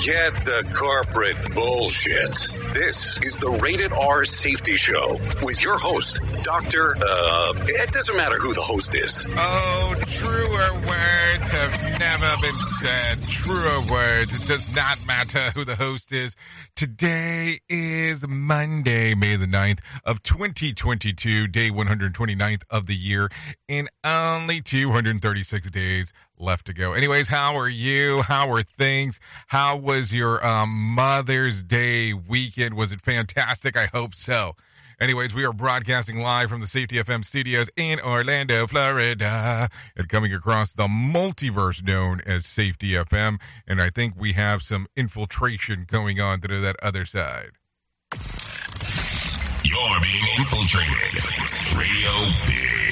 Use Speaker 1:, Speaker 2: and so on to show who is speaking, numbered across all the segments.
Speaker 1: Forget the corporate bullshit. This is the Rated R Safety Show with your host, Dr. Uh, it doesn't matter who the host is.
Speaker 2: Oh, truer words have never been said. Truer words. It does not matter who the host is. Today is Monday, May the 9th of 2022, day 129th of the year, in only 236 days left to go. Anyways, how are you? How are things? How was your um, Mother's Day weekend? Was it fantastic? I hope so. Anyways, we are broadcasting live from the Safety FM studios in Orlando, Florida, and coming across the multiverse known as Safety FM. And I think we have some infiltration going on to that other side.
Speaker 1: You're being infiltrated. Radio Big.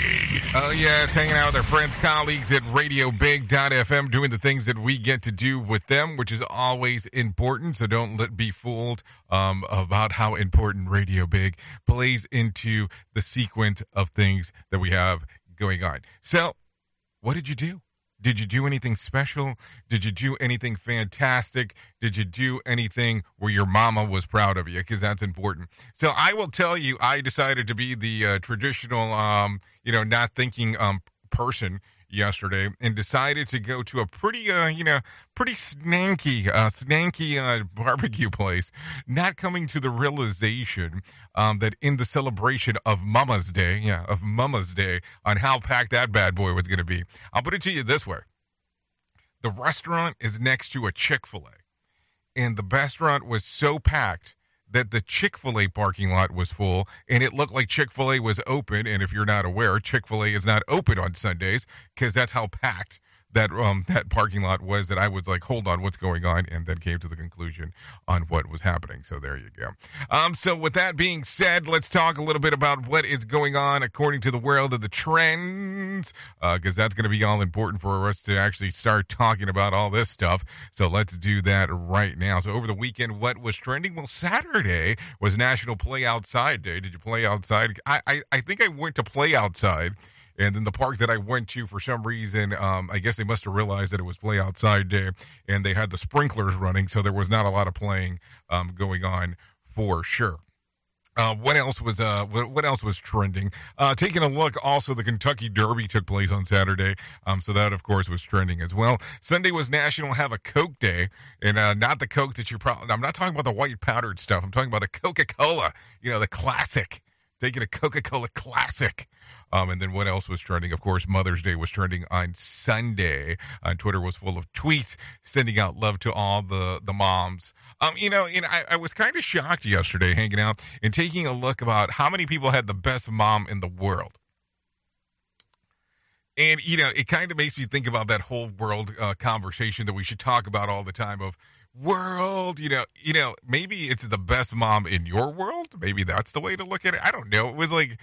Speaker 2: Oh, yes, hanging out with our friends, colleagues at RadioBig.fm, doing the things that we get to do with them, which is always important. So don't let be fooled um, about how important Radio Big plays into the sequence of things that we have going on. So, what did you do? Did you do anything special? Did you do anything fantastic? Did you do anything where your mama was proud of you? Because that's important. So I will tell you, I decided to be the uh, traditional, um, you know, not thinking um, person yesterday and decided to go to a pretty uh you know pretty snanky uh snanky uh barbecue place not coming to the realization um that in the celebration of mama's day yeah of mama's day on how packed that bad boy was going to be i'll put it to you this way. The restaurant is next to a chick-fil-a and the restaurant was so packed that the Chick fil A parking lot was full and it looked like Chick fil A was open. And if you're not aware, Chick fil A is not open on Sundays because that's how packed that um that parking lot was that I was like, hold on, what's going on? And then came to the conclusion on what was happening. So there you go. Um, so with that being said, let's talk a little bit about what is going on according to the world of the trends, because uh, that's going to be all important for us to actually start talking about all this stuff. So let's do that right now. So over the weekend, what was trending? Well, Saturday was National Play Outside Day. Did you play outside? I I, I think I went to play outside. And then the park that I went to, for some reason, um, I guess they must have realized that it was play outside day, and they had the sprinklers running, so there was not a lot of playing um, going on for sure. Uh, what else was uh, what, else was trending? Uh, taking a look, also the Kentucky Derby took place on Saturday, um, so that of course was trending as well. Sunday was National Have a Coke Day, and uh, not the Coke that you probably. I'm not talking about the white powdered stuff. I'm talking about a Coca Cola, you know, the classic. Taking a Coca Cola Classic. Um, and then what else was trending? Of course, Mother's Day was trending on Sunday. Uh, Twitter was full of tweets sending out love to all the the moms. Um, you know, and I, I was kind of shocked yesterday hanging out and taking a look about how many people had the best mom in the world. And you know, it kind of makes me think about that whole world uh, conversation that we should talk about all the time of world you know you know maybe it's the best mom in your world maybe that's the way to look at it i don't know it was like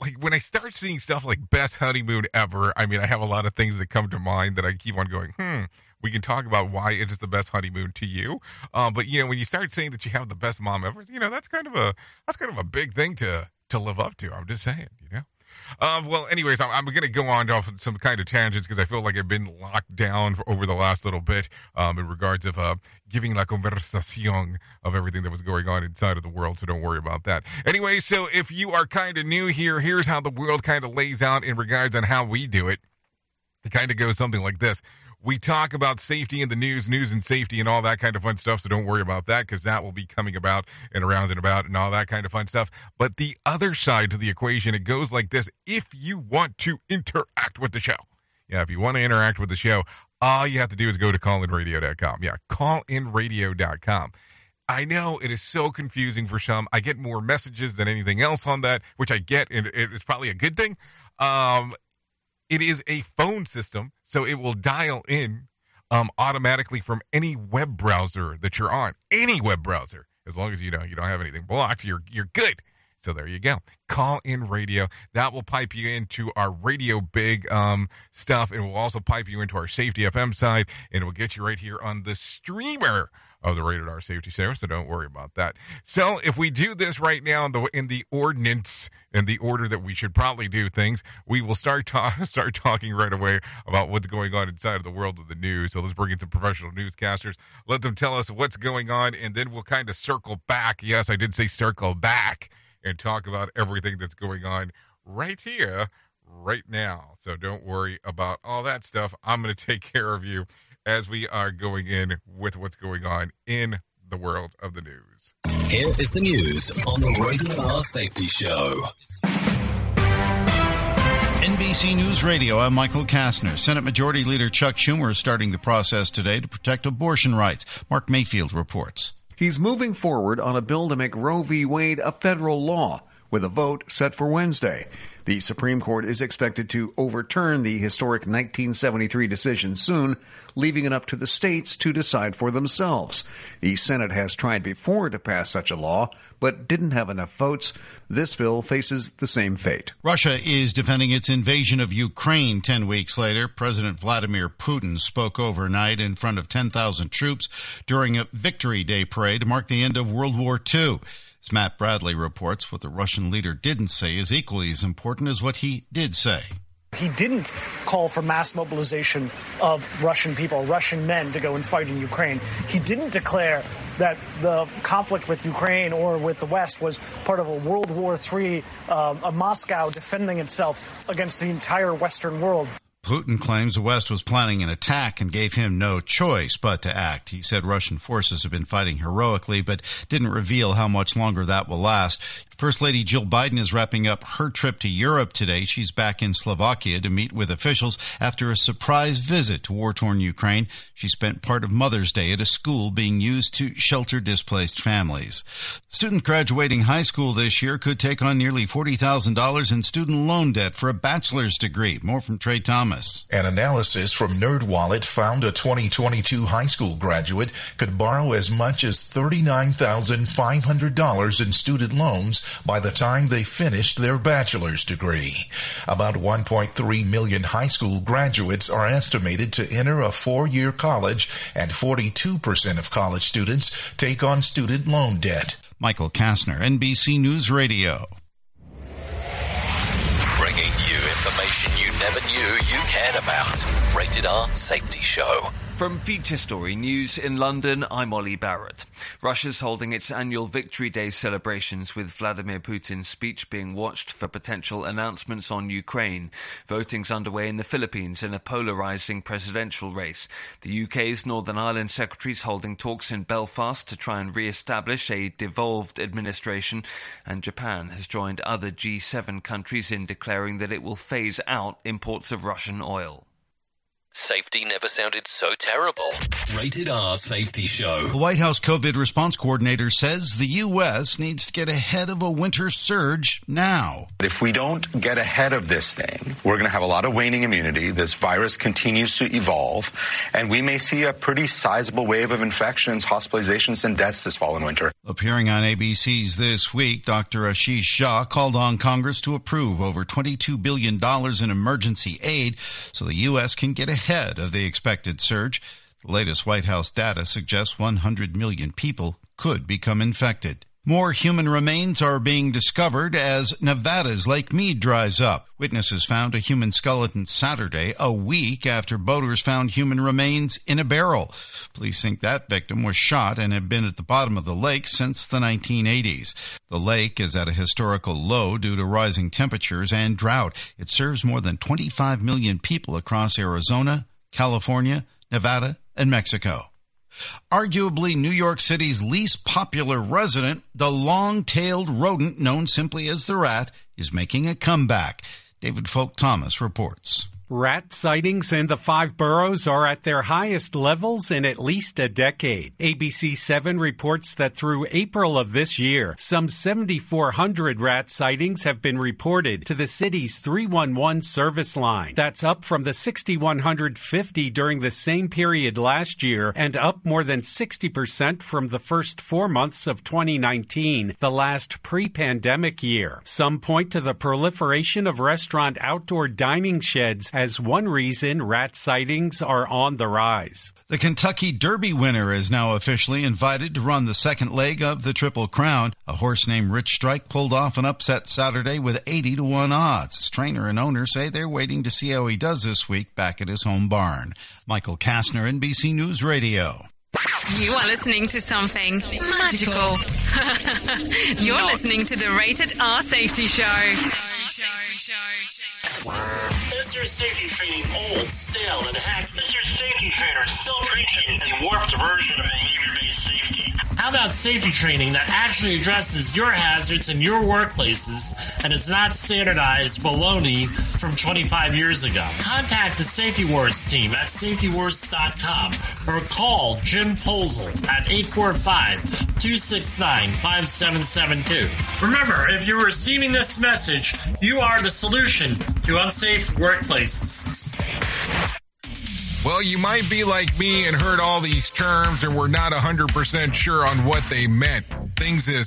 Speaker 2: like when i start seeing stuff like best honeymoon ever i mean i have a lot of things that come to mind that i keep on going hmm we can talk about why it is the best honeymoon to you. Um, but you know when you start saying that you have the best mom ever you know that's kind of a that's kind of a big thing to to live up to i'm just saying you know um, well, anyways, I'm, I'm going to go on off some kind of tangents because I feel like I've been locked down over the last little bit um, in regards of uh, giving la conversación of everything that was going on inside of the world. So don't worry about that. Anyway, so if you are kind of new here, here's how the world kind of lays out in regards on how we do it. It kind of goes something like this. We talk about safety in the news, news and safety, and all that kind of fun stuff. So don't worry about that because that will be coming about and around and about and all that kind of fun stuff. But the other side to the equation, it goes like this if you want to interact with the show, yeah, if you want to interact with the show, all you have to do is go to callinradio.com. Yeah, callinradio.com. I know it is so confusing for some. I get more messages than anything else on that, which I get, and it's probably a good thing. Um, It is a phone system, so it will dial in um, automatically from any web browser that you're on, any web browser. As long as you know you don't have anything blocked, you're you're good. So there you go. Call in radio. That will pipe you into our radio big um, stuff. and will also pipe you into our safety FM side and it will get you right here on the streamer of the rated R safety center, so don't worry about that. So if we do this right now in the in the ordinance in the order that we should probably do things, we will start ta- start talking right away about what's going on inside of the world of the news. So let's bring in some professional newscasters, let them tell us what's going on, and then we'll kind of circle back. Yes, I did say circle back and talk about everything that's going on right here, right now. So don't worry about all that stuff. I'm going to take care of you as we are going in with what's going on in the world of the news.
Speaker 3: Here is the news on the Rated Safety Show.
Speaker 4: NBC News Radio, I'm Michael Kastner. Senate Majority Leader Chuck Schumer is starting the process today to protect abortion rights. Mark Mayfield reports.
Speaker 5: He's moving forward on a bill to make Roe v. Wade a federal law, with a vote set for Wednesday. The Supreme Court is expected to overturn the historic 1973 decision soon, leaving it up to the states to decide for themselves. The Senate has tried before to pass such a law, but didn't have enough votes. This bill faces the same fate.
Speaker 4: Russia is defending its invasion of Ukraine 10 weeks later. President Vladimir Putin spoke overnight in front of 10,000 troops during a Victory Day parade to mark the end of World War II. As Matt Bradley reports, what the Russian leader didn't say is equally as important as what he did say.
Speaker 6: He didn't call for mass mobilization of Russian people, Russian men to go and fight in Ukraine. He didn't declare that the conflict with Ukraine or with the West was part of a World War III, um, a Moscow defending itself against the entire Western world.
Speaker 4: Putin claims the West was planning an attack and gave him no choice but to act. He said Russian forces have been fighting heroically, but didn't reveal how much longer that will last. First Lady Jill Biden is wrapping up her trip to Europe today. She's back in Slovakia to meet with officials after a surprise visit to war torn Ukraine. She spent part of Mother's Day at a school being used to shelter displaced families. Student graduating high school this year could take on nearly $40,000 in student loan debt for a bachelor's degree. More from Trey Thomas.
Speaker 7: An analysis from NerdWallet found a 2022 high school graduate could borrow as much as $39,500 in student loans by the time they finished their bachelor's degree. About 1.3 million high school graduates are estimated to enter a four-year college and 42% of college students take on student loan debt.
Speaker 4: Michael Kastner, NBC News Radio.
Speaker 3: Bringing you information you never knew you cared about. Rated R Safety Show.
Speaker 8: From Feature Story News in London, I'm Ollie Barrett. Russia's holding its annual Victory Day celebrations with Vladimir Putin's speech being watched for potential announcements on Ukraine. Voting's underway in the Philippines in a polarizing presidential race. The UK's Northern Ireland secretary's holding talks in Belfast to try and re-establish a devolved administration, and Japan has joined other G7 countries in declaring that it will phase out imports of Russian oil.
Speaker 3: Safety never sounded so terrible. Rated R Safety Show.
Speaker 4: The White House COVID response coordinator says the U.S. needs to get ahead of a winter surge now.
Speaker 9: If we don't get ahead of this thing, we're going to have a lot of waning immunity. This virus continues to evolve, and we may see a pretty sizable wave of infections, hospitalizations, and deaths this fall and winter.
Speaker 4: Appearing on ABC's This Week, Dr. Ashish Jha called on Congress to approve over $22 billion in emergency aid so the U.S. can get ahead ahead of the expected surge. The latest White House data suggests 100 million people could become infected. More human remains are being discovered as Nevada's Lake Mead dries up. Witnesses found a human skeleton Saturday, a week after boaters found human remains in a barrel. Police think that victim was shot and had been at the bottom of the lake since the 1980s. The lake is at a historical low due to rising temperatures and drought. It serves more than 25 million people across Arizona, California, Nevada, and Mexico. Arguably New York City's least popular resident, the long tailed rodent known simply as the rat, is making a comeback. David Folk Thomas reports.
Speaker 10: Rat sightings in the five boroughs are at their highest levels in at least a decade. ABC 7 reports that through April of this year, some 7,400 rat sightings have been reported to the city's 311 service line. That's up from the 6,150 during the same period last year and up more than 60% from the first four months of 2019, the last pre pandemic year. Some point to the proliferation of restaurant outdoor dining sheds as one reason rat sightings are on the rise.
Speaker 4: The Kentucky Derby winner is now officially invited to run the second leg of the Triple Crown. A horse named Rich Strike pulled off an upset Saturday with 80 to 1 odds. His trainer and owner say they're waiting to see how he does this week back at his home barn. Michael Kastner, NBC News Radio.
Speaker 11: You are listening to something magical. You're listening to the Rated R Safety Show.
Speaker 12: Is your safety training old, stale, and hacked? Is your safety trainer still preaching a warped version of behavior-based safety? How about safety training that actually addresses your hazards in your workplaces and is not standardized baloney from 25 years ago? Contact the Safety Wars team at safetywars.com or call Jim Polzel at 845-269-5772. Remember, if you're receiving this message, you are the solution to unsafe workplaces.
Speaker 2: Well, you might be like me and heard all these terms and were not 100% sure on what they meant. Things as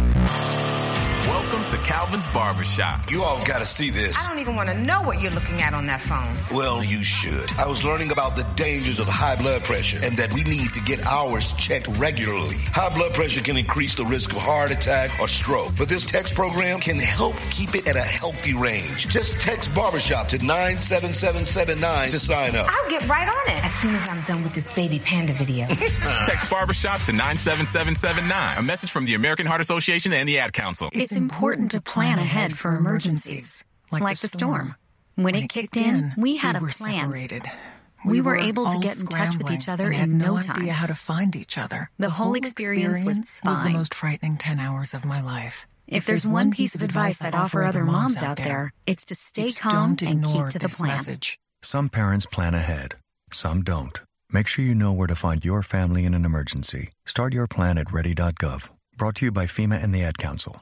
Speaker 13: Welcome to Calvin's Barbershop.
Speaker 14: You all gotta see this.
Speaker 15: I don't even want to know what you're looking at on that phone.
Speaker 14: Well, you should. I was learning about the dangers of high blood pressure and that we need to get ours checked regularly. High blood pressure can increase the risk of heart attack or stroke, but this text program can help keep it at a healthy range. Just text barbershop to 97779 to sign up.
Speaker 15: I'll get right on it as soon as I'm done with this baby panda video.
Speaker 13: Text Barbershop to 97779. A message from the American Heart Association and the Ad Council.
Speaker 16: It's important to plan ahead for emergencies, like, the storm. When, it kicked in, we had a plan.
Speaker 17: separated.
Speaker 16: We, were, able to get in touch with each other
Speaker 17: and had
Speaker 16: in no,
Speaker 17: no
Speaker 16: time.
Speaker 17: idea how to find each other.
Speaker 16: The whole experience was
Speaker 17: was the most frightening 10 hours of my life.
Speaker 16: If there's one piece of advice I'd offer other moms out there, it's to stay
Speaker 17: it's
Speaker 16: calm and keep to the plan.
Speaker 17: message.
Speaker 18: Some parents plan ahead, some don't. Make sure you know where to find your family in an emergency. Start your plan at ready.gov. Brought to you by FEMA and the Ad Council.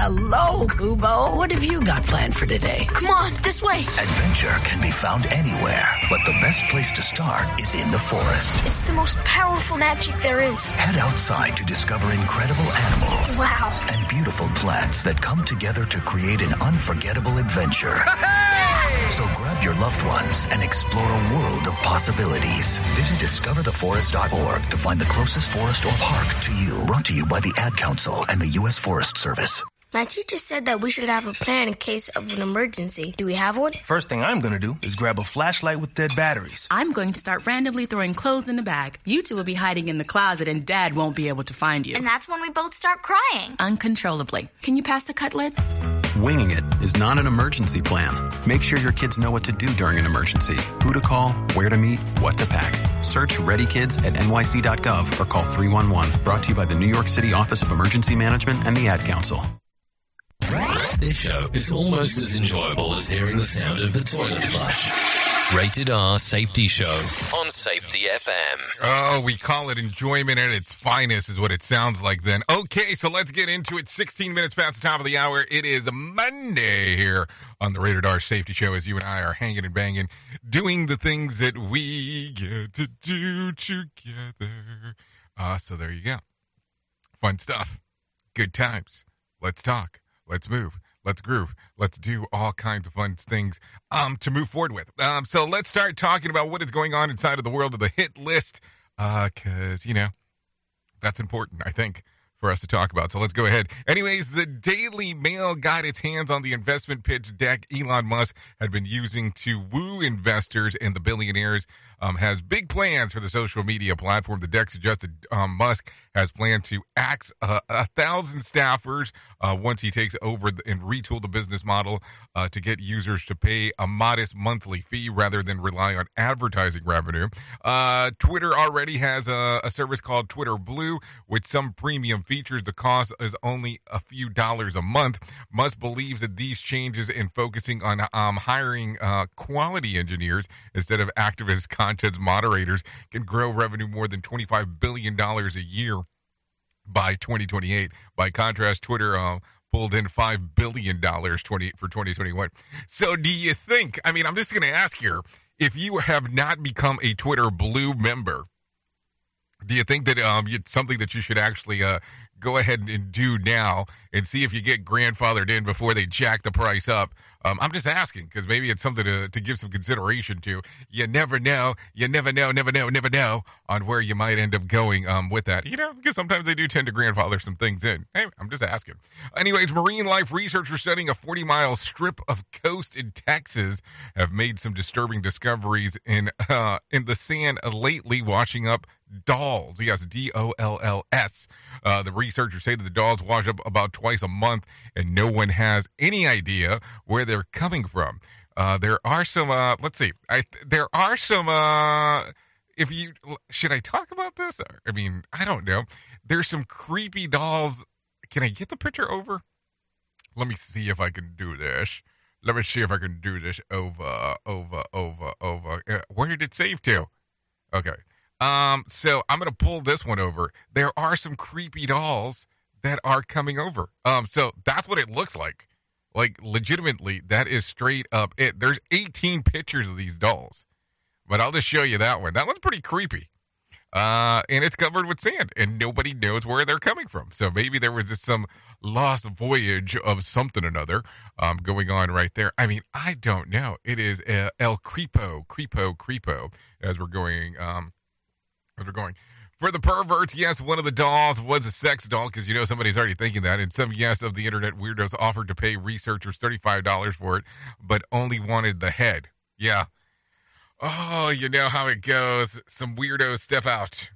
Speaker 19: Hello, Kubo. What have you got planned for today?
Speaker 20: Come on, this way.
Speaker 21: Adventure can be found anywhere, but the best place to start is in the forest.
Speaker 20: It's the most powerful magic there is.
Speaker 21: Head outside to discover incredible animals
Speaker 20: Wow.
Speaker 21: and beautiful plants that come together to create an unforgettable adventure. So grab your loved ones and explore a world of possibilities. Visit discovertheforest.org to find the closest forest or park to you. Brought to you by the Ad Council and the U.S. Forest Service.
Speaker 20: My teacher said that we should have a plan in case of an emergency. Do we have one?
Speaker 22: First thing I'm gonna do is grab a flashlight with dead batteries.
Speaker 23: I'm going to start randomly throwing clothes in the bag. You two will be hiding in the closet, and Dad won't be able to find you.
Speaker 20: And that's when we both start crying.
Speaker 23: Uncontrollably. Can you pass the cutlets?
Speaker 24: Winging it is not an emergency plan. Make sure your kids know what to do during an emergency, who to call, where to meet, what to pack. Search Ready Kids at nyc.gov or call 311. Brought to you by the New York City Office of Emergency Management and the Ad Council.
Speaker 3: This show is almost as enjoyable as hearing the sound of the toilet flush. Rated R Safety Show on Safety FM.
Speaker 2: Oh, we call it enjoyment at its finest, is what it sounds like then. Okay, so let's get into it. 16 minutes past the top of the hour. It is Monday here on the Rated R Safety Show as you and I are hanging and banging, doing the things that we get to do together. Uh, so there you go. Fun stuff. Good times. Let's talk. Let's move. Let's groove. Let's do all kinds of fun things um, to move forward with. Um, so let's start talking about what is going on inside of the world of the hit list, because uh, you know that's important. I think for us to talk about. So let's go ahead. Anyways, the Daily Mail got its hands on the investment pitch deck Elon Musk had been using to woo investors and the billionaires. Um, has big plans for the social media platform. The deck suggested um, Musk has planned to axe uh, a thousand staffers uh, once he takes over and retool the business model uh, to get users to pay a modest monthly fee rather than rely on advertising revenue. Uh, Twitter already has a, a service called Twitter Blue with some premium features. The cost is only a few dollars a month. Musk believes that these changes in focusing on um, hiring uh, quality engineers instead of activist content moderators can grow revenue more than $25 billion a year by 2028. By contrast, Twitter uh, pulled in $5 billion 20, for 2021. So do you think, I mean, I'm just going to ask here, if you have not become a Twitter Blue member, do you think that um, it's something that you should actually uh, go ahead and do now and see if you get grandfathered in before they jack the price up. Um, I'm just asking because maybe it's something to, to give some consideration to. You never know. You never know, never know, never know on where you might end up going um, with that. You know, because sometimes they do tend to grandfather some things in. Hey, I'm just asking. Anyways, marine life researchers studying a 40 mile strip of coast in Texas have made some disturbing discoveries in uh, in the sand lately, washing up dolls. Yes, D O L L S. Uh, the researchers say that the dolls wash up about twice a month, and no one has any idea where they're coming from. Uh, there are some. Uh, let's see. I there are some. Uh, if you should I talk about this? I mean, I don't know. There's some creepy dolls. Can I get the picture over? Let me see if I can do this. Let me see if I can do this over, over, over, over. Uh, where did it save to? Okay. Um, so I'm gonna pull this one over. There are some creepy dolls that are coming over. Um, so that's what it looks like. Like legitimately, that is straight up it. There's 18 pictures of these dolls, but I'll just show you that one. That one's pretty creepy. Uh, and it's covered with sand, and nobody knows where they're coming from. So maybe there was just some lost voyage of something or another um, going on right there. I mean, I don't know. It is uh, El Creepo, Creepo, Creepo, as we're going, um, as we're going. For the perverts, yes, one of the dolls was a sex doll because you know somebody's already thinking that. And some, yes, of the internet weirdos offered to pay researchers $35 for it, but only wanted the head. Yeah. Oh, you know how it goes. Some weirdos step out.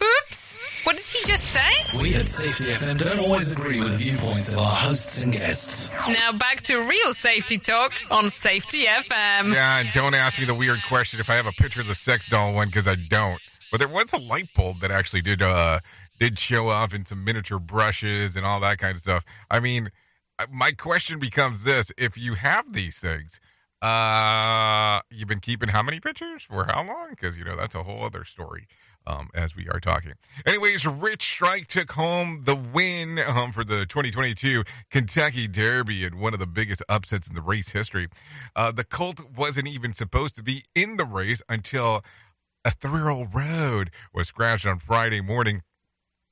Speaker 11: Oops. What did he just say?
Speaker 3: We at Safety FM don't always agree with the viewpoints of our hosts and guests.
Speaker 11: Now back to real safety talk on Safety FM.
Speaker 2: Yeah, and don't ask me the weird question if I have a picture of the sex doll one because I don't. But there was a light bulb that actually did uh did show off in some miniature brushes and all that kind of stuff. I mean, uh, my question becomes this: If you have these things, uh, you've been keeping how many pictures for how long? Because you know that's a whole other story. Um, as we are talking. Anyways, Rich Strike took home the win um, for the 2022 Kentucky Derby and one of the biggest upsets in the race history. Uh, the Colt wasn't even supposed to be in the race until Ethereal Road was scratched on Friday morning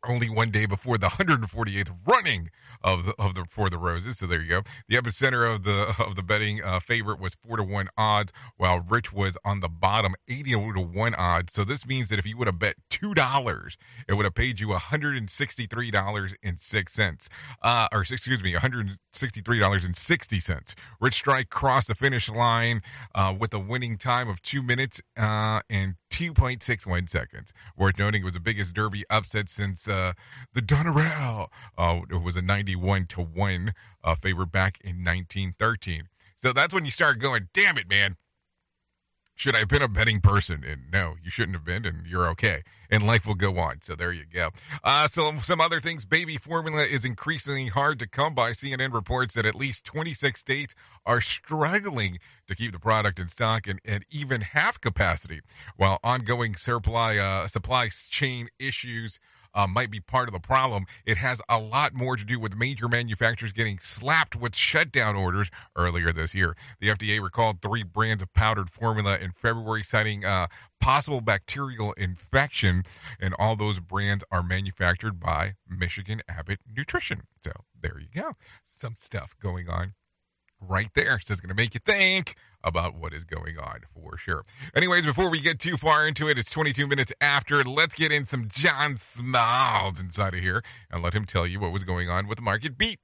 Speaker 2: only one day before the 148th running of the of the for the roses. So there you go. The epicenter of the of the betting uh, favorite was four to one odds, while Rich was on the bottom 80 to one odds. So this means that if you would have bet two dollars, it would have paid you 163 dollars and six cents. Uh, or excuse me, 163 dollars and sixty cents. Rich Strike crossed the finish line uh, with a winning time of two minutes uh, and 2.61 seconds. Worth noting, it was the biggest Derby upset since uh, the Donerail. Uh, it was a 91 to 1 uh, favorite back in 1913. So that's when you start going, damn it, man. Should I have been a betting person? And no, you shouldn't have been, and you're okay. And life will go on. So there you go. Uh, so some other things. Baby formula is increasingly hard to come by. CNN reports that at least 26 states are struggling to keep the product in stock and at even half capacity, while ongoing supply uh, supply chain issues uh, might be part of the problem. It has a lot more to do with major manufacturers getting slapped with shutdown orders earlier this year. The FDA recalled three brands of powdered formula in February, citing uh, possible bacterial infection, and all those brands are manufactured by Michigan Abbott Nutrition. So there you go. Some stuff going on right there. So it's going to make you think about what is going on for sure. Anyways, before we get too far into it, it's 22 minutes after. Let's get in some John Smalls inside of here and let him tell you what was going on with the Market Beat.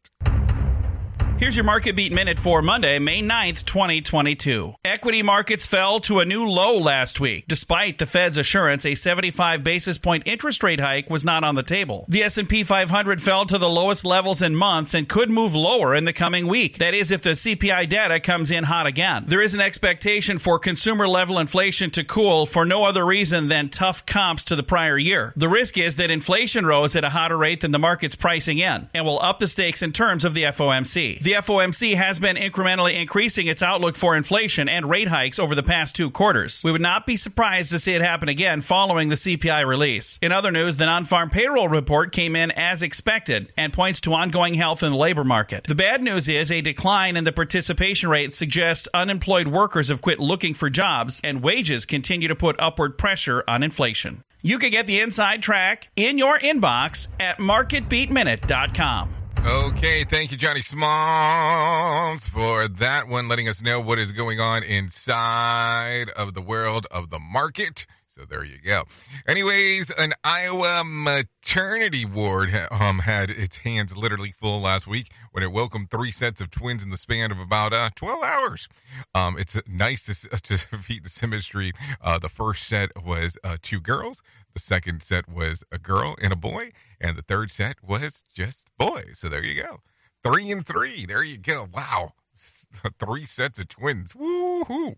Speaker 25: Here's your market beat minute for Monday, May 9th, 2022. Equity markets fell to a new low last week, despite the Fed's assurance a 75 basis point interest rate hike was not on the table. The S&P 500 fell to the lowest levels in months and could move lower in the coming week. That is if the CPI data comes in hot again. There is an expectation for consumer level inflation to cool for no other reason than tough comps to the prior year. The risk is that inflation rose at a hotter rate than the market's pricing in and will up the stakes in terms of the FOMC. The FOMC has been incrementally increasing its outlook for inflation and rate hikes over the past two quarters. We would not be surprised to see it happen again following the CPI release. In other news, the non farm payroll report came in as expected and points to ongoing health in the labor market. The bad news is a decline in the participation rate suggests unemployed workers have quit looking for jobs and wages continue to put upward pressure on inflation. You can get the inside track in your inbox at marketbeatminute.com.
Speaker 2: Okay, thank you, Johnny Smalls, for that one, letting us know what is going on inside of the world of the market. So there you go. Anyways, an Iowa maternity ward um, had its hands literally full last week when it welcomed three sets of twins in the span of about uh, 12 hours. Um, it's nice to, to feed the symmetry. Uh, the first set was uh, two girls. The second set was a girl and a boy. And the third set was just boys. So there you go. Three and three. There you go. Wow. Three sets of twins. Woo-hoo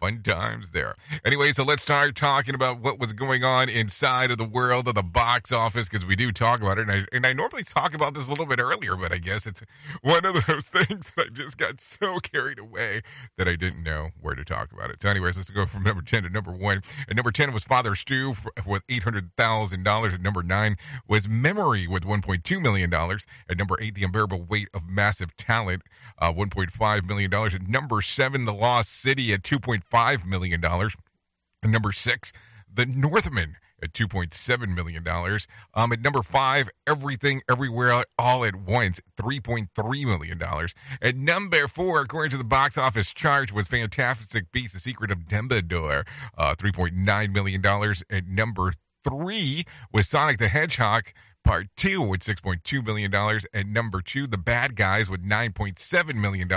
Speaker 2: fun times there. Anyway, so let's start talking about what was going on inside of the world of the box office because we do talk about it. And I, and I normally talk about this a little bit earlier, but I guess it's one of those things that I just got so carried away that I didn't know where to talk about it. So, anyways, let's go from number 10 to number one. At number 10 was Father Stew with $800,000. At number nine was Memory with $1.2 million. At number eight, The Unbearable Weight of Massive Talent, uh, $1.5 million. At number seven, The Lost City at 2.5 $5 million. And number six, The Northman at $2.7 million. Um, at number five, Everything Everywhere All at Once, $3.3 million. At number four, according to the box office chart, was Fantastic Beasts, The Secret of Dumbledore, uh, $3.9 million. At number three was Sonic the Hedgehog, Part 2 with $6.2 million. At number two, The Bad Guys with $9.7 million.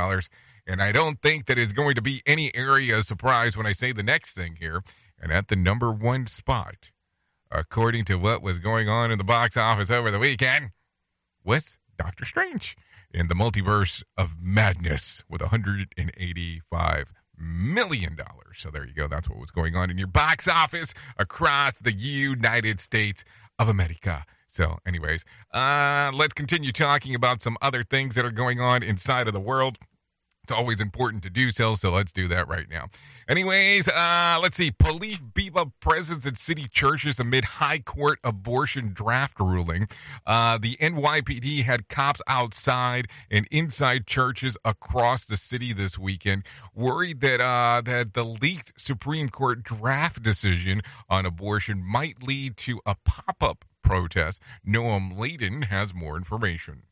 Speaker 2: And I don't think that is going to be any area of surprise when I say the next thing here. And at the number one spot, according to what was going on in the box office over the weekend, was Doctor Strange in the multiverse of madness with $185 million. So there you go. That's what was going on in your box office across the United States of America. So, anyways, uh, let's continue talking about some other things that are going on inside of the world. It's always important to do so, so let's do that right now. Anyways, uh, let's see. Police beef up presence at city churches amid high court abortion draft ruling. Uh, the NYPD had cops outside and inside churches across the city this weekend, worried that uh, that the leaked Supreme Court draft decision on abortion might lead to a pop up protest. Noam Layden has more information.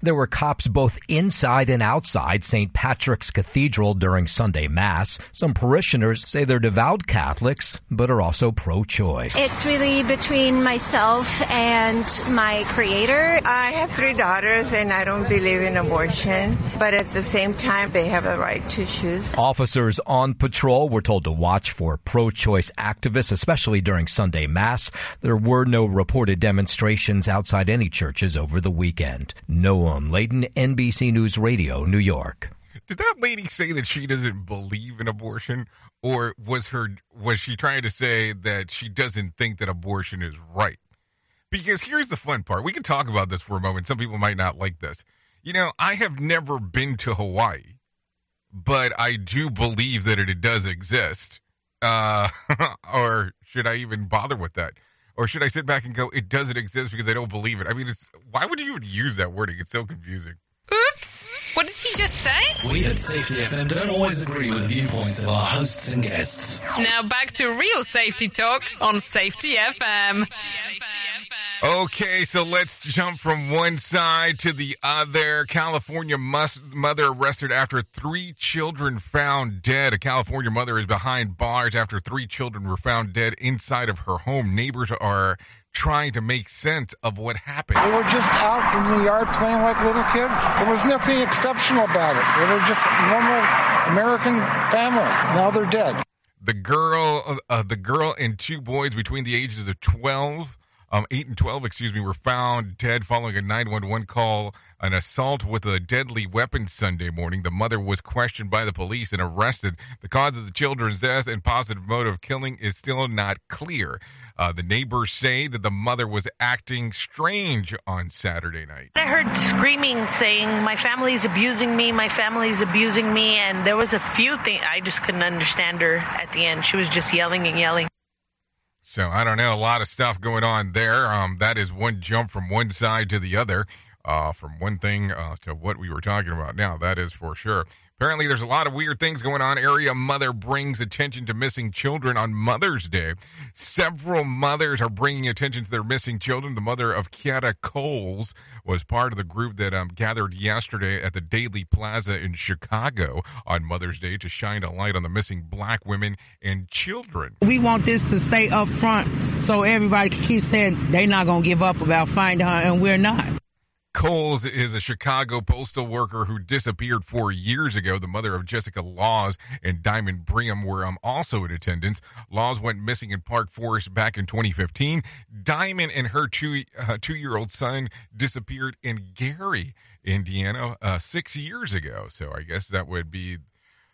Speaker 26: There were cops both inside and outside St. Patrick's Cathedral during Sunday Mass. Some parishioners say they're devout Catholics, but are also pro choice.
Speaker 27: It's really between myself and my creator.
Speaker 28: I have three daughters and I don't believe in abortion, but at the same time, they have a right to choose.
Speaker 26: Officers on patrol were told to watch for pro choice activists, especially during Sunday Mass. There were no reported demonstrations outside any churches over the weekend. No Noam Layden, NBC News Radio, New York.
Speaker 2: did that lady say that she doesn't believe in abortion, or was her was she trying to say that she doesn't think that abortion is right? Because here's the fun part. We can talk about this for a moment. Some people might not like this. You know, I have never been to Hawaii, but I do believe that it, does exist. Uh, or should I even bother with that? Or should I sit back and go, it doesn't exist because I don't believe it? I mean, it's why would you even use that wording? It's so confusing.
Speaker 11: Oops. What did he just say?
Speaker 3: We at Safety FM don't always agree with viewpoints of our hosts and guests.
Speaker 11: Now back to real safety talk on Safety FM.
Speaker 2: Okay, so let's jump from one side to the other. California mother arrested after three children found dead. A California mother is behind bars after three children were found dead inside of her home. Neighbors are trying to make sense of what happened.
Speaker 29: They were just out in the yard playing like little kids. There was nothing exceptional about it. They were just normal American family. Now they're dead.
Speaker 2: The girl, uh, the girl, and two boys between the ages of twelve um, 8 and 12, excuse me, were found dead following a 911 call, an assault with a deadly weapon Sunday morning. The mother was questioned by the police and arrested. The cause of the children's death and positive motive of killing is still not clear. Uh, the neighbors say that the mother was acting strange on Saturday night.
Speaker 30: I heard screaming saying, My family's abusing me, my family's abusing me. And there was a few things I just couldn't understand her at the end. She was just yelling and yelling.
Speaker 2: So I don't know, a lot of stuff going on there. Um, that is one jump from one side to the other, uh, from one thing uh, to what we were talking about now. That is for sure. Apparently, there's a lot of weird things going on. Area mother brings attention to missing children on Mother's Day. Several mothers are bringing attention to their missing children. The mother of Kierra Coles was part of the group that um, gathered yesterday at the Daley Plaza in Chicago on Mother's Day to shine a light on the missing black women and children.
Speaker 31: We want this to stay up front so everybody can keep saying they're not going to give up about finding her, and we're not.
Speaker 2: Coles is a Chicago postal worker who disappeared four years ago. The mother of Jessica Laws and Diamond Briam were um, also in attendance. Laws went missing in Park Forest back in 2015. Diamond and her two uh, two year old son disappeared in Gary, Indiana, uh, six years ago. So I guess that would be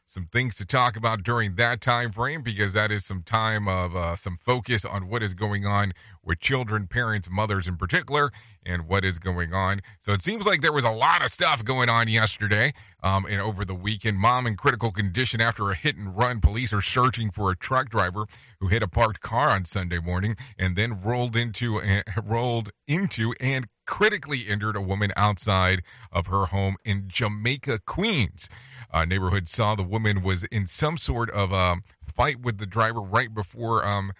Speaker 2: some things to talk about during that time frame because that is some time of uh, some focus on what is going on with children, parents, mothers in particular, and what is going on. So it seems like there was a lot of stuff going on yesterday um, and over the weekend. Mom in critical condition after a hit and run. Police are searching for a truck driver who hit a parked car on Sunday morning and then rolled into uh, rolled into and critically injured a woman outside of her home in Jamaica, Queens. Uh, neighborhood saw the woman was in some sort of um, fight with the driver right before um,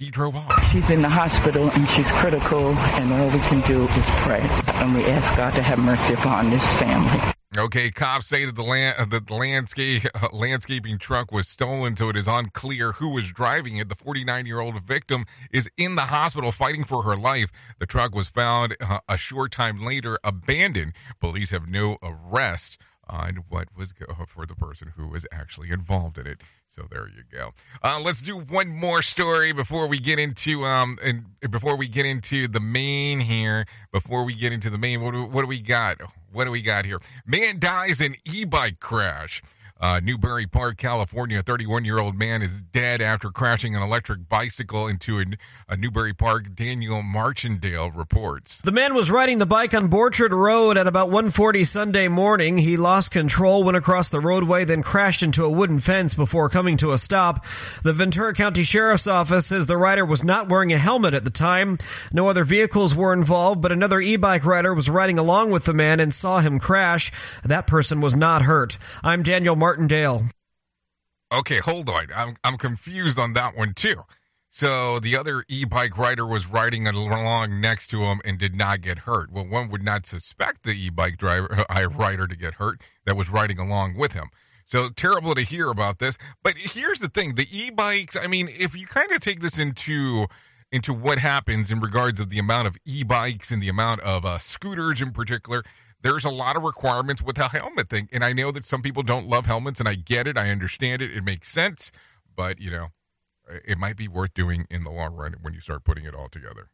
Speaker 2: he drove off.
Speaker 31: She's in the hospital and she's critical, and all we can do is pray. And we ask God to have mercy upon this family.
Speaker 2: Okay, cops say that the land that the landscape uh, landscaping truck was stolen, so it is unclear who was driving it. The 49 year old victim is in the hospital fighting for her life. The truck was found uh, a short time later abandoned. Police have no arrest on what was go- for the person who was actually involved in it. So there you go. Uh, let's do one more story before we get into um and before we get into the main here. Before we get into the main, what do, what do we got? What do we got here? Man dies in e-bike crash. Uh, Newbury Park, California. A 31 year old man is dead after crashing an electric bicycle into a, a Newbury Park. Daniel Marchandale reports.
Speaker 32: The man was riding the bike on Borchard Road at about 1:40 Sunday morning. He lost control, went across the roadway, then crashed into a wooden fence before coming to a stop. The Ventura County Sheriff's Office says the rider was not wearing a helmet at the time. No other vehicles were involved, but another e-bike rider was riding along with the man and saw him crash. That person was not hurt. I'm Daniel Martindale.
Speaker 2: Okay, hold on. I'm I'm confused on that one too. So the other e-bike rider was riding along next to him and did not get hurt. Well, one would not suspect the e-bike driver uh, rider to get hurt that was riding along with him. So terrible to hear about this. But here's the thing: the e-bikes. I mean, if you kind of take this into into what happens in regards of the amount of e-bikes and the amount of uh, scooters in particular, there's a lot of requirements with a helmet thing. And I know that some people don't love helmets, and I get it. I understand it. It makes sense. But, you know, it might be worth doing in the long run when you start putting it all together.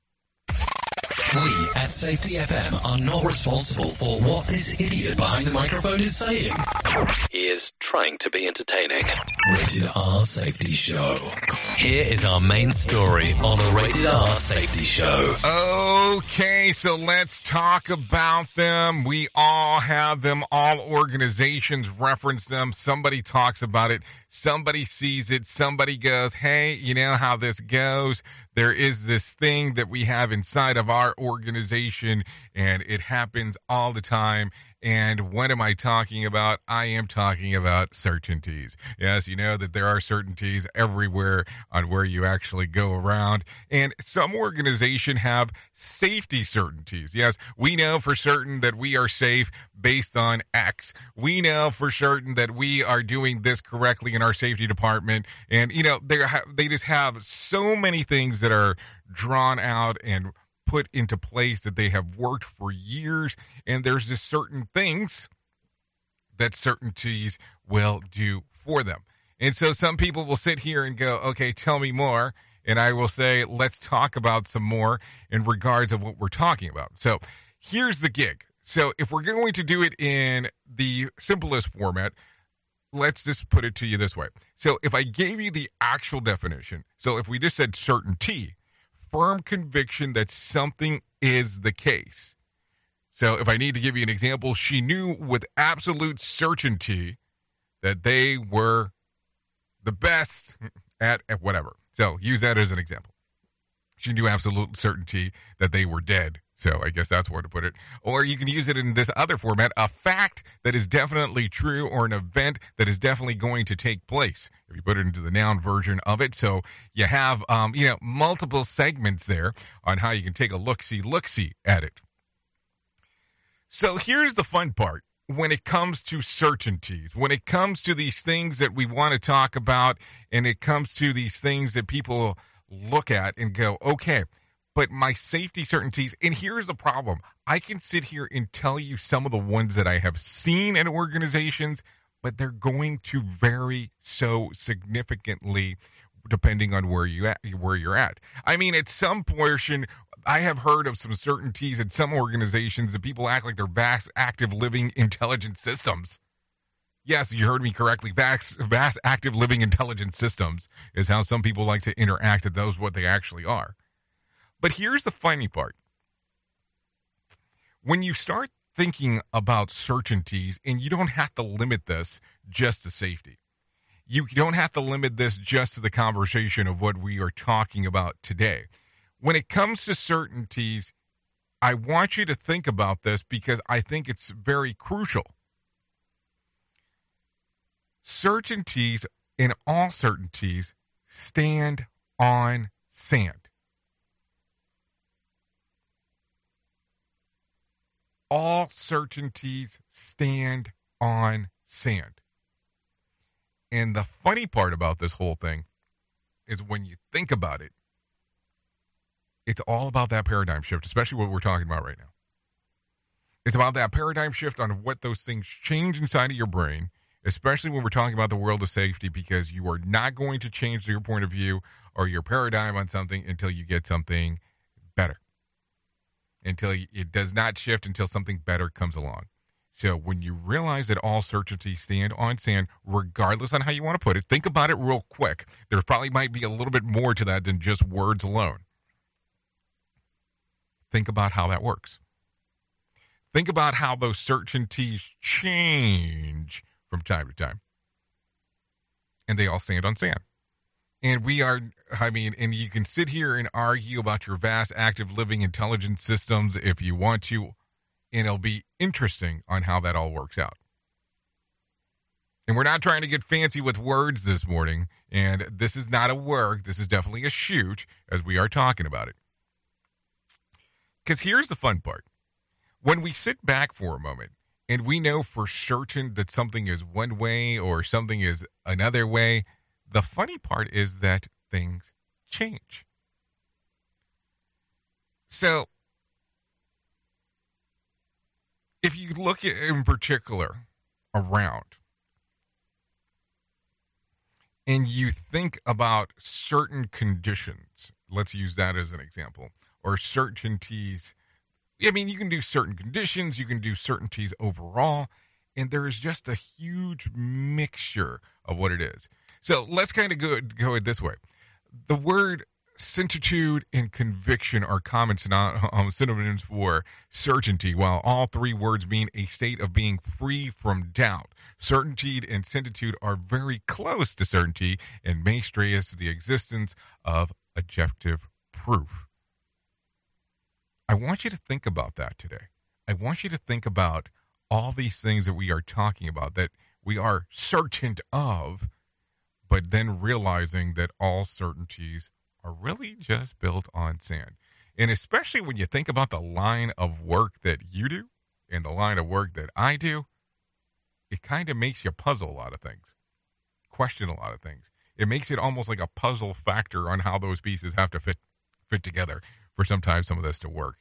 Speaker 3: We at Safety FM are not responsible for what this idiot behind the microphone is saying. He is trying to be entertaining. Rated R Safety Show. Here is our main story on the Rated R Safety Show.
Speaker 2: Okay, so let's talk about them. We all have them. All organizations reference them. Somebody talks about it. Somebody sees it. Somebody goes, hey, you know how this goes. There is this thing that we have inside of our organization, and it happens all the time. And what am I talking about? I am talking about certainties. Yes, you know that there are certainties everywhere on where you actually go around. And some organization have safety certainties. Yes, we know for certain that we are safe based on X. We know for certain that we are doing this correctly in our safety department. And, you know, they they just have so many things that are drawn out and put into place that they have worked for years and there's just certain things that certainties will do for them. And so some people will sit here and go okay tell me more and i will say let's talk about some more in regards of what we're talking about. So here's the gig. So if we're going to do it in the simplest format let's just put it to you this way. So if i gave you the actual definition so if we just said certainty firm conviction that something is the case. So, if I need to give you an example, she knew with absolute certainty that they were the best at, at whatever. So, use that as an example. She knew absolute certainty that they were dead. So, I guess that's where to put it. Or you can use it in this other format a fact that is definitely true or an event that is definitely going to take place if you put it into the noun version of it. So you have, um, you know, multiple segments there on how you can take a look see, look see at it. So here's the fun part when it comes to certainties, when it comes to these things that we want to talk about, and it comes to these things that people look at and go, okay, but my safety certainties, and here's the problem I can sit here and tell you some of the ones that I have seen in organizations but they're going to vary so significantly depending on where you at where you're at. I mean, at some portion, I have heard of some certainties in some organizations that people act like they're vast, active, living, intelligent systems. Yes, you heard me correctly. Vast, vast, active, living, intelligent systems is how some people like to interact. That those what they actually are. But here's the funny part: when you start thinking about certainties, and you don't have to limit this just to safety. You don't have to limit this just to the conversation of what we are talking about today. When it comes to certainties, I want you to think about this because I think it's very crucial. Certainties, in all certainties, stand on sand. All certainties stand on sand. And the funny part about this whole thing is when you think about it, it's all about that paradigm shift, especially what we're talking about right now. It's about that paradigm shift on what those things change inside of your brain, especially when we're talking about the world of safety, because you are not going to change your point of view or your paradigm on something until you get something better until it does not shift until something better comes along. So when you realize that all certainties stand on sand, regardless on how you want to put it, think about it real quick. There probably might be a little bit more to that than just words alone. Think about how that works. Think about how those certainties change from time to time. And they all stand on sand. And we are, I mean, and you can sit here and argue about your vast active living intelligence systems if you want to, and it'll be interesting on how that all works out. And we're not trying to get fancy with words this morning. And this is not a work, this is definitely a shoot as we are talking about it. Because here's the fun part when we sit back for a moment and we know for certain that something is one way or something is another way, the funny part is that things change. So, if you look at in particular around and you think about certain conditions, let's use that as an example, or certainties. I mean, you can do certain conditions, you can do certainties overall, and there is just a huge mixture of what it is. So let's kind of go go it this way. The word certitude and conviction are common um, synonyms for certainty, while all three words mean a state of being free from doubt. Certainty and certitude are very close to certainty and may stress the existence of objective proof. I want you to think about that today. I want you to think about all these things that we are talking about that we are certain of, but then realizing that all certainties are really just built on sand. And especially when you think about the line of work that you do and the line of work that I do, it kind of makes you puzzle a lot of things, question a lot of things. It makes it almost like a puzzle factor on how those pieces have to fit fit together for sometimes some of this to work.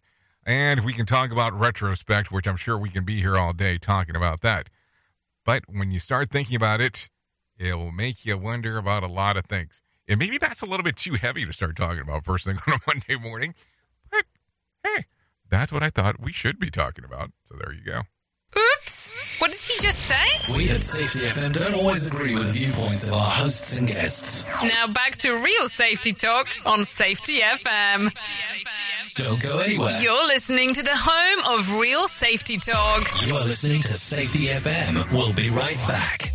Speaker 2: And we can talk about retrospect, which I'm sure we can be here all day talking about that. But when you start thinking about it, it will make you wonder about a lot of things. And maybe that's a little bit too heavy to start talking about first thing on a Monday morning. But hey, that's what I thought we should be talking about. So there you go.
Speaker 11: Oops! What did he just say?
Speaker 3: We at Safety FM don't always agree with the viewpoints of our hosts and guests.
Speaker 11: Now back to real safety talk on Safety FM.
Speaker 3: Don't go anywhere.
Speaker 11: You're listening to the home of real safety talk.
Speaker 3: You're listening to Safety FM. We'll be right back.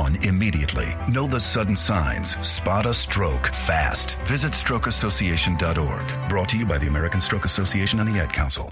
Speaker 33: immediately. Know the sudden signs. Spot a stroke fast. Visit strokeassociation.org. Brought to you by the American Stroke Association and the Ad Council.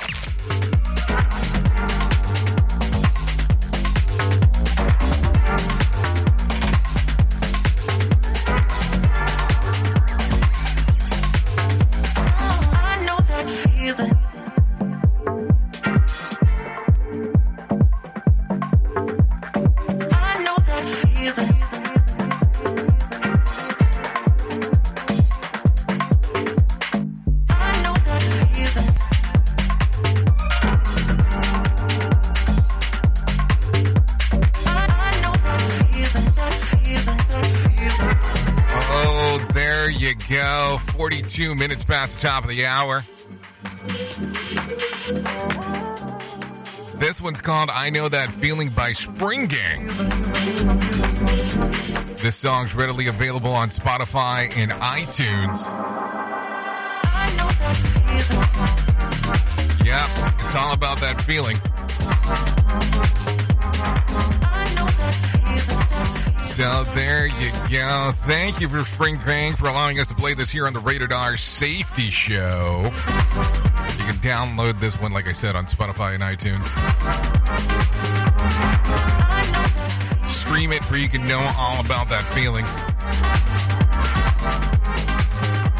Speaker 2: 42 minutes past the top of the hour. This one's called I Know That Feeling by Spring Gang. This song's readily available on Spotify and iTunes. Yep, it's all about that feeling. So there you go. Thank you for Spring Gang for allowing us to play this here on the Rated R Safety Show. You can download this one, like I said, on Spotify and iTunes. Stream it where you can know all about that feeling.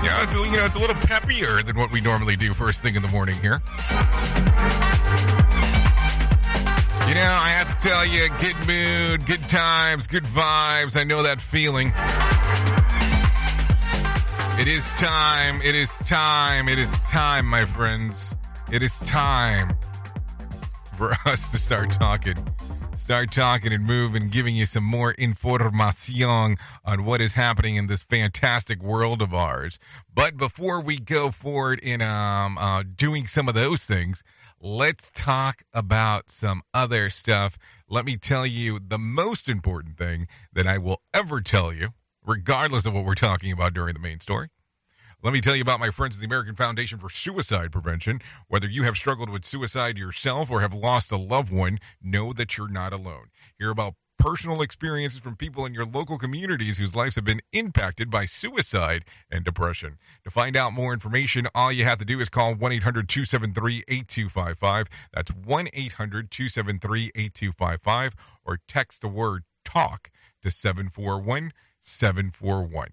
Speaker 2: Yeah, it's a, you know it's a little peppier than what we normally do first thing in the morning here. You know, I to tell you, good mood, good times, good vibes. I know that feeling. It is time. It is time. It is time, my friends. It is time for us to start talking. Start talking and moving, giving you some more information on what is happening in this fantastic world of ours. But before we go forward in um, uh, doing some of those things, let's talk about some other stuff. Let me tell you the most important thing that I will ever tell you, regardless of what we're talking about during the main story. Let me tell you about my friends at the American Foundation for Suicide Prevention. Whether you have struggled with suicide yourself or have lost a loved one, know that you're not alone. Hear about personal experiences from people in your local communities whose lives have been impacted by suicide and depression. To find out more information, all you have to do is call 1 800 273 8255. That's 1 800 273 8255 or text the word TALK to 741 741.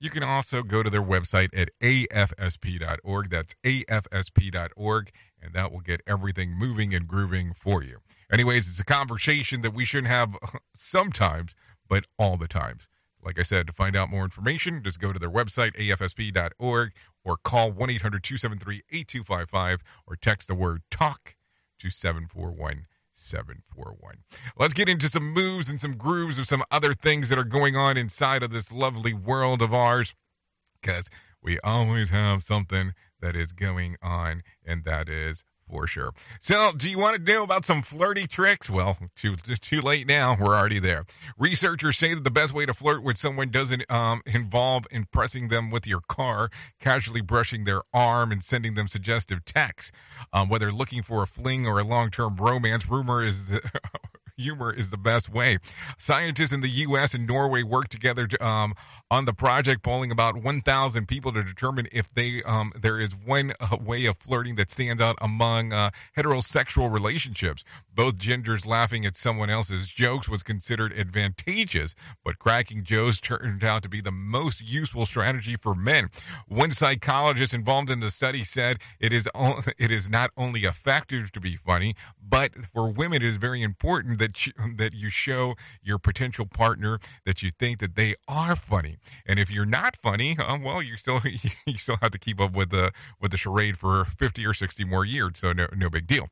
Speaker 2: You can also go to their website at afsp.org. That's afsp.org, and that will get everything moving and grooving for you. Anyways, it's a conversation that we shouldn't have sometimes, but all the times. Like I said, to find out more information, just go to their website, afsp.org, or call 1 800 273 8255 or text the word TALK to 741 741. Let's get into some moves and some grooves of some other things that are going on inside of this lovely world of ours because we always have something that is going on, and that is for sure. So, do you want to know about some flirty tricks? Well, too too late now. We're already there. Researchers say that the best way to flirt with someone doesn't um, involve impressing them with your car, casually brushing their arm, and sending them suggestive texts. Um, whether looking for a fling or a long-term romance, rumor is humor is the best way. Scientists in the U.S. and Norway worked together to, um, on the project, polling about 1,000 people to determine if they um, there is one uh, way of flirting that stands out among uh, heterosexual relationships. Both genders laughing at someone else's jokes was considered advantageous, but cracking jokes turned out to be the most useful strategy for men. One psychologist involved in the study said it is it is not only effective to be funny, but for women it is very important that you, that you show your potential partner that you think that they are funny. And if you're not funny, uh, well, you still you still have to keep up with the with the charade for 50 or 60 more years, so no no big deal.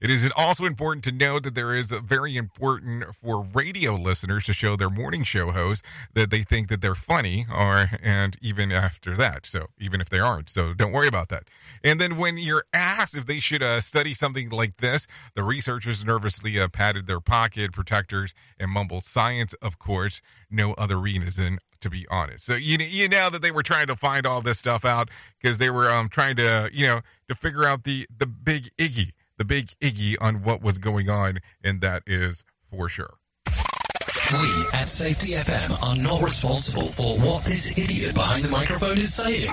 Speaker 2: It is also important to note that there is a very important for radio listeners to show their morning show hosts that they think that they're funny, or and even after that. So even if they aren't, so don't worry about that. And then when you're asked if they should uh, study something like this, the researchers nervously uh, patted their pocket protectors and mumbled, "Science, of course, no other reason." To be honest, so you you know that they were trying to find all this stuff out because they were um trying to you know to figure out the the big Iggy, the big Iggy on what was going on, and that is for sure.
Speaker 3: We at Safety FM are not responsible for what this idiot behind the microphone is saying.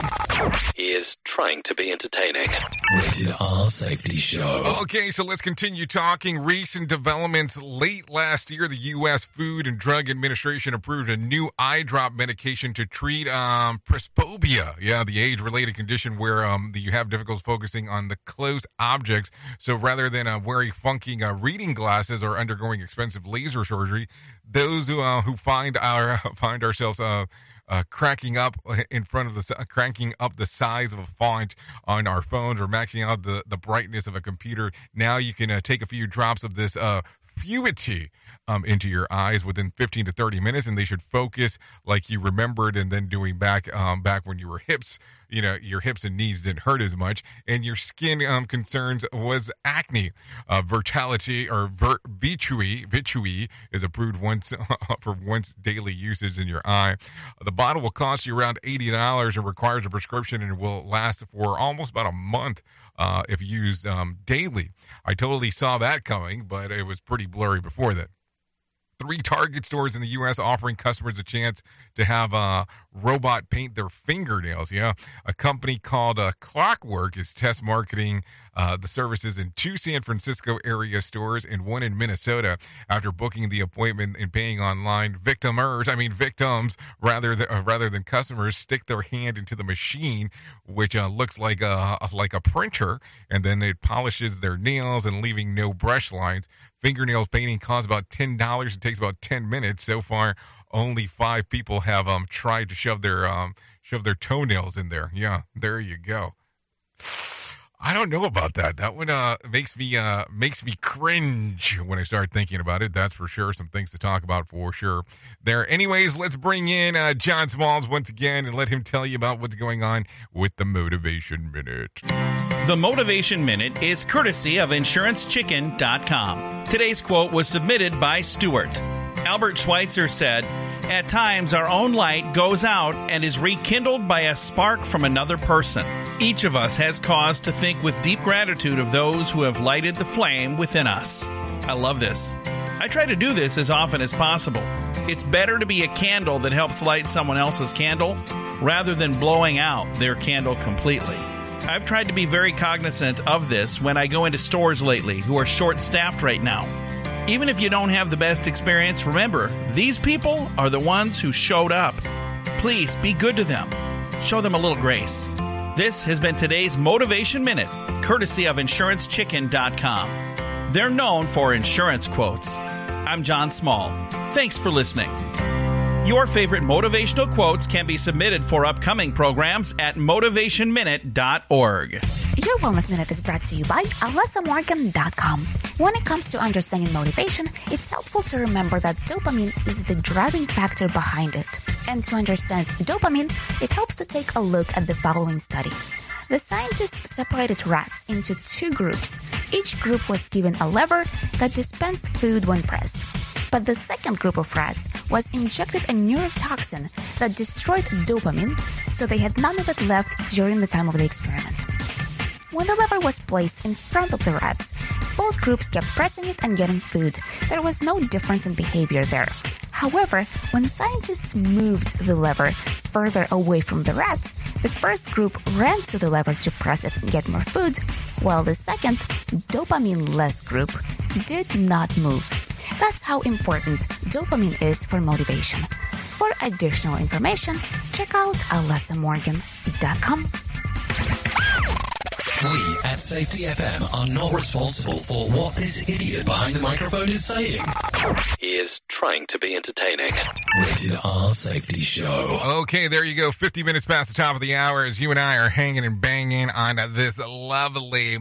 Speaker 3: He is trying to be entertaining. Rated R Safety Show.
Speaker 2: Okay, so let's continue talking recent developments. Late last year, the U.S. Food and Drug Administration approved a new eye drop medication to treat um, presbyopia. Yeah, the age-related condition where um, you have difficulty focusing on the close objects. So rather than uh, wearing funky uh, reading glasses or undergoing expensive laser surgery, those who uh, who find our find ourselves uh, uh, cracking up in front of the uh, cranking up the size of a font on our phones or maxing out the the brightness of a computer. Now you can uh, take a few drops of this uh, um, into your eyes within 15 to 30 minutes, and they should focus like you remembered, and then doing back um, back when you were hips you know your hips and knees didn't hurt as much and your skin um, concerns was acne. Uh, or ver- Vuity Vuity is approved once for once daily usage in your eye. The bottle will cost you around $80 and requires a prescription and will last for almost about a month uh, if used um, daily i totally saw that coming but it was pretty blurry before that three Target stores in the U.S. offering customers a chance to have a robot paint their fingernails. Yeah, a company called uh, Clockwork is test marketing uh, the services in two San Francisco area stores and one in Minnesota. After booking the appointment and paying online, victimers, I mean victims, rather than uh, rather than customers, stick their hand into the machine, which uh, looks like a like a printer, and then it polishes their nails and leaving no brush lines. Fingernails painting costs about ten dollars. It takes about ten minutes. So far, only five people have um tried to shove their um shove their toenails in there. Yeah, there you go. I don't know about that. That one uh, makes me uh, makes me cringe when I start thinking about it. That's for sure. Some things to talk about for sure. There. Anyways, let's bring in uh, John Smalls once again and let him tell you about what's going on with the Motivation Minute.
Speaker 25: The Motivation Minute is courtesy of InsuranceChicken.com. Today's quote was submitted by Stuart. Albert Schweitzer said, At times, our own light goes out and is rekindled by a spark from another person. Each of us has cause to think with deep gratitude of those who have lighted the flame within us. I love this. I try to do this as often as possible. It's better to be a candle that helps light someone else's candle rather than blowing out their candle completely. I've tried to be very cognizant of this when I go into stores lately who are short staffed right now. Even if you don't have the best experience, remember, these people are the ones who showed up. Please be good to them. Show them a little grace. This has been today's Motivation Minute, courtesy of InsuranceChicken.com. They're known for insurance quotes. I'm John Small. Thanks for listening. Your favorite motivational quotes can be submitted for upcoming programs at motivationminute.org.
Speaker 34: Your Wellness Minute is brought to you by AlessaMorgan.com. When it comes to understanding motivation, it's helpful to remember that dopamine is the driving factor behind it. And to understand dopamine, it helps to take a look at the following study. The scientists separated rats into two groups. Each group was given a lever that dispensed food when pressed. But the second group of rats was injected a neurotoxin that destroyed dopamine, so they had none of it left during the time of the experiment. When the lever was placed in front of the rats, both groups kept pressing it and getting food. There was no difference in behavior there. However, when scientists moved the lever further away from the rats, the first group ran to the lever to press it and get more food, while the second, dopamine less group, did not move. That's how important dopamine is for motivation. For additional information, check out alessamorgan.com.
Speaker 3: We at Safety FM are not responsible for what this idiot behind the microphone is saying. He is trying to be entertaining. Rated R Safety Show.
Speaker 2: Okay, there you go. 50 minutes past the top of the hour as you and I are hanging and banging on this lovely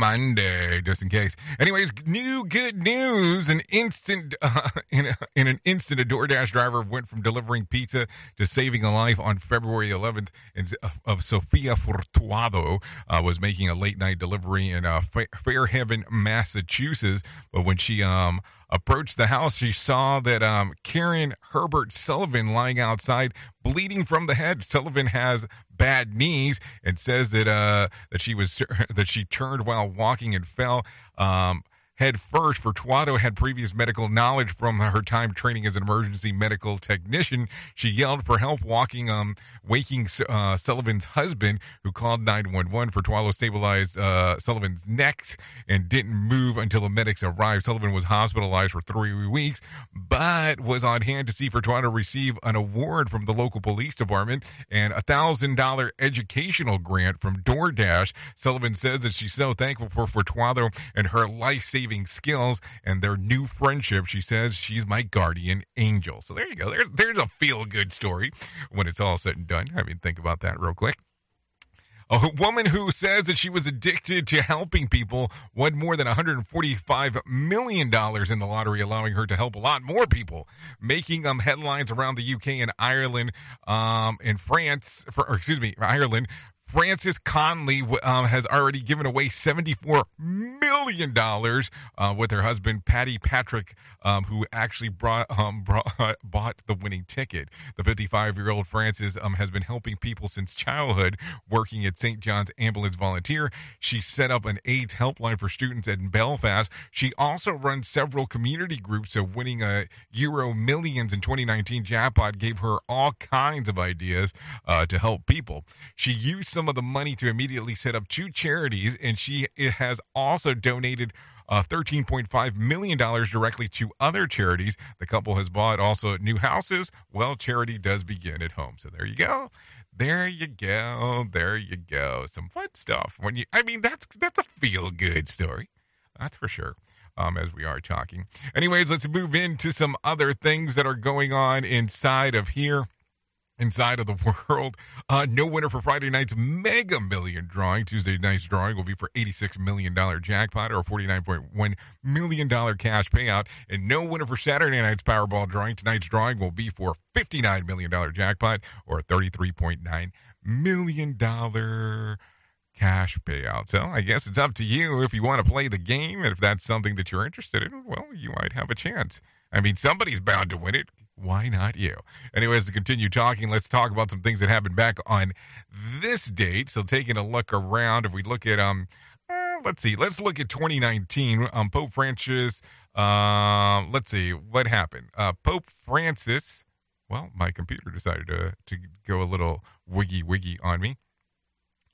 Speaker 2: Monday, just in case. Anyways, new good news. An instant, uh, in, a, in an instant, a DoorDash driver went from delivering pizza to saving a life on February 11th and, of, of Sofia Furtado uh, was making a late night delivery in uh, Fa- Fairhaven, Massachusetts. But when she um, approached the house, she saw that um, Karen Herbert Sullivan lying outside, bleeding from the head. Sullivan has bad knees and says that uh, that she was that she turned while walking and fell. Um, head first. Furtado had previous medical knowledge from her time training as an emergency medical technician. She yelled for help, walking, um, waking uh, Sullivan's husband, who called 911. Furtado stabilized uh, Sullivan's neck and didn't move until the medics arrived. Sullivan was hospitalized for three weeks, but was on hand to see Furtado receive an award from the local police department and a thousand dollar educational grant from DoorDash. Sullivan says that she's so thankful for Furtado and her life saving skills and their new friendship. She says she's my guardian angel. So there you go. There's, there's a feel good story when it's all said and done. I mean, think about that real quick. A woman who says that she was addicted to helping people won more than $145 million in the lottery, allowing her to help a lot more people, making um, headlines around the UK and Ireland, um, and France, for, or excuse me, Ireland. Frances Connolly um, has already given away $74 million uh, with her husband, Patty Patrick, um, who actually brought, um, brought, bought the winning ticket. The 55 year old Frances um, has been helping people since childhood, working at St. John's Ambulance Volunteer. She set up an AIDS helpline for students at Belfast. She also runs several community groups, so winning a Euro Millions in 2019 jackpot gave her all kinds of ideas uh, to help people. She used some of the money to immediately set up two charities, and she has also donated uh, $13.5 million directly to other charities. The couple has bought also new houses. Well, charity does begin at home. So there you go. There you go. There you go. Some fun stuff. When you, I mean, that's that's a feel good story. That's for sure. Um, as we are talking. Anyways, let's move into some other things that are going on inside of here inside of the world. Uh, no winner for Friday night's Mega Million drawing. Tuesday night's drawing will be for $86 million jackpot or $49.1 million cash payout. And no winner for Saturday night's Powerball drawing. Tonight's drawing will be for $59 million jackpot or $33.9 million cash payout. So I guess it's up to you if you want to play the game. And if that's something that you're interested in, well, you might have a chance. I mean, somebody's bound to win it. Why not you? Anyways, to continue talking, let's talk about some things that happened back on this date. So, taking a look around, if we look at um, uh, let's see, let's look at 2019. Um, Pope Francis. Uh, let's see what happened. Uh, Pope Francis. Well, my computer decided to to go a little wiggy wiggy on me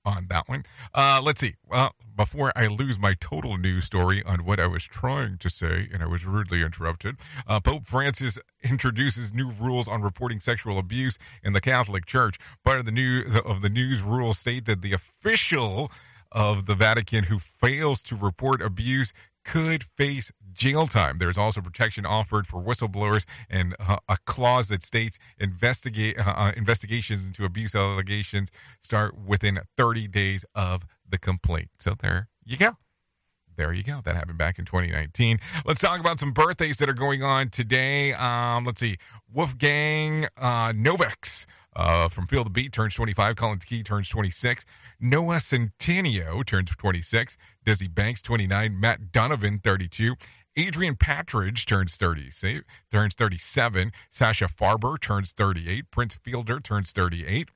Speaker 2: on that one. Uh, let's see. Well, before I lose my total news story on what I was trying to say, and I was rudely interrupted, uh, Pope Francis introduces new rules on reporting sexual abuse in the Catholic Church. Part of the new of the news rules state that the official of the Vatican who fails to report abuse could face jail time. There's also protection offered for whistleblowers and uh, a clause that states investigate uh, investigations into abuse allegations start within 30 days of the complaint. So there you go. There you go. That happened back in 2019. Let's talk about some birthdays that are going on today. Um, let's see. Wolfgang uh, Novex uh, from Field the Beat turns 25. Collins Key turns 26. Noah Centineo turns 26. Desi Banks 29. Matt Donovan 32. Audrina Patridge turns 30, turns 37. Sasha Farber turns 38. Prince Fielder turns 38.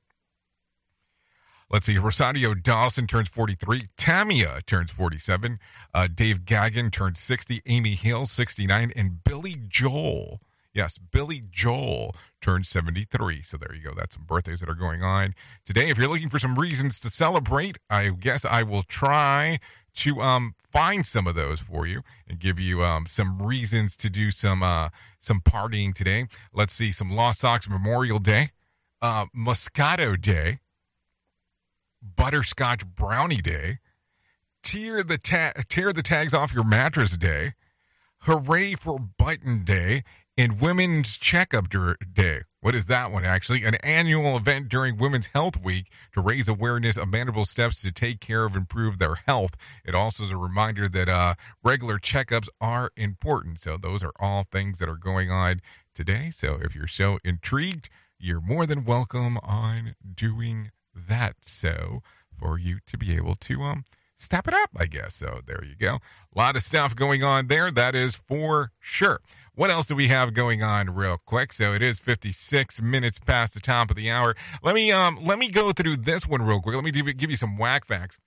Speaker 2: Let's see. Rosario Dawson turns 43. Tamia turns 47. Uh, Dave Gahan turns 60. Amy Hill 69. And Billy Joel. Yes, Billy Joel turned 73. So there you go. That's some birthdays that are going on today. If you're looking for some reasons to celebrate, I guess I will try to um, find some of those for you and give you um, some reasons to do some uh, some partying today. Let's see, some Lost Sox Memorial Day, uh, Moscato Day, Butterscotch Brownie Day, tear the ta- tear the tags off your mattress day, Hooray for Button Day, and Women's Checkup Day. What is that one, actually? An annual event during Women's Health Week to raise awareness of manageable steps to take care of and improve their health. It also is a reminder that uh, regular checkups are important. So, those are all things that are going on today. So, if you're so intrigued, you're more than welcome on doing that. So, for you to be able to um step it up, I guess. So there you go. A lot of stuff going on there. That is for sure. What else do we have going on real quick? So it is 56 minutes past the top of the hour. Let me um let me go through this one real quick. Let me give you, some whack facts.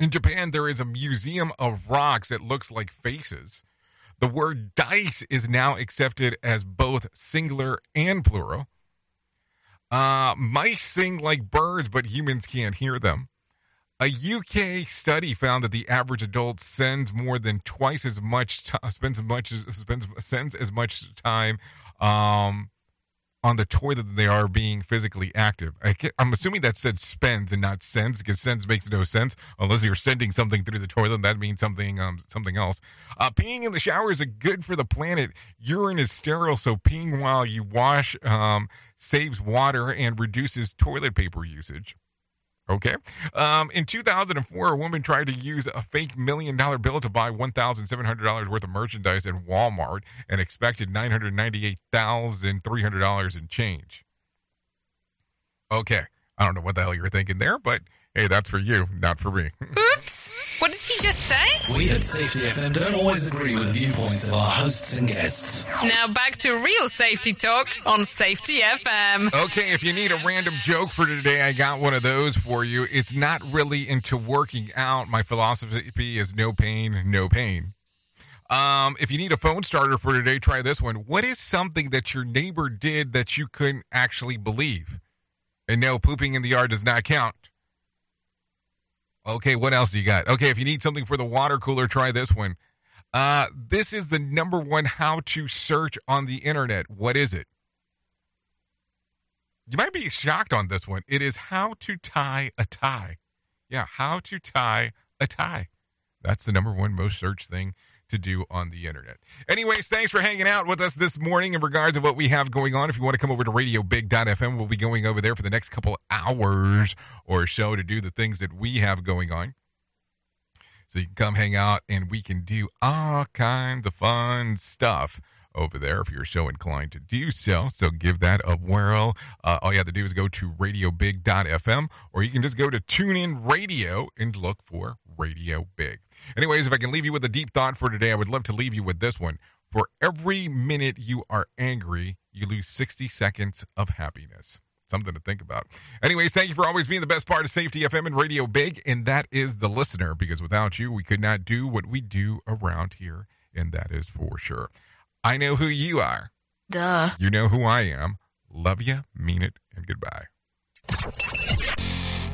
Speaker 2: In Japan, there is a museum of rocks that looks like faces. The word dice is now accepted as both singular and plural. Uh, mice sing like birds, but humans can't hear them. A UK study found that the average adult sends more than twice as much t- spends as much spends sends as much time um, on the toilet than they are being physically active. I am assuming that said spends and not sends because sends makes no sense unless you're sending something through the toilet. That means something um, something else. Uh, peeing in the shower is good for the planet. Urine is sterile, so peeing while you wash um, saves water and reduces toilet paper usage. Okay. Um, in 2004, a woman tried to use a fake million dollar bill to buy $1,700 worth of merchandise in Walmart and expected $998,300 in change. Okay. I don't know what the hell you're thinking there, but hey, that's for you, not for me.
Speaker 11: Oops. What did he just say?
Speaker 3: We at Safety FM don't always agree with the viewpoints of our hosts and guests.
Speaker 11: Now back to real safety talk on Safety FM.
Speaker 2: Okay, if you need a random joke for today, I got one of those for you. It's not really into working out. My philosophy is no pain, no pain. Um, if you need a phone starter for today, try this one. What is something that your neighbor did that you couldn't actually believe? And no, pooping in the yard does not count. Okay, what else do you got? Okay, if you need something for the water cooler, try this one. Uh, this is the number one how to search on the internet. What is it? You might be shocked on this one. It is how to tie a tie. Yeah, how to tie a tie. That's the number one most searched thing to do on the internet. Anyways, thanks for hanging out with us this morning in regards to what we have going on. If you want to come over to radiobig.fm, we'll be going over there for the next couple hours or so to do the things that we have going on. So you can come hang out and we can do all kinds of fun stuff over there if you're so inclined to do so. So give that a whirl. Uh, all you have to do is go to radiobig.fm or you can just go to TuneIn Radio and look for Radio Big. Anyways, if I can leave you with a deep thought for today, I would love to leave you with this one. For every minute you are angry, you lose 60 seconds of happiness. Something to think about. Anyways, thank you for always being the best part of Safety FM and Radio Big, and that is the listener, because without you, we could not do what we do around here, and that is for sure. I know who you are.
Speaker 20: Duh.
Speaker 2: You know who I am. Love you, mean it, and goodbye.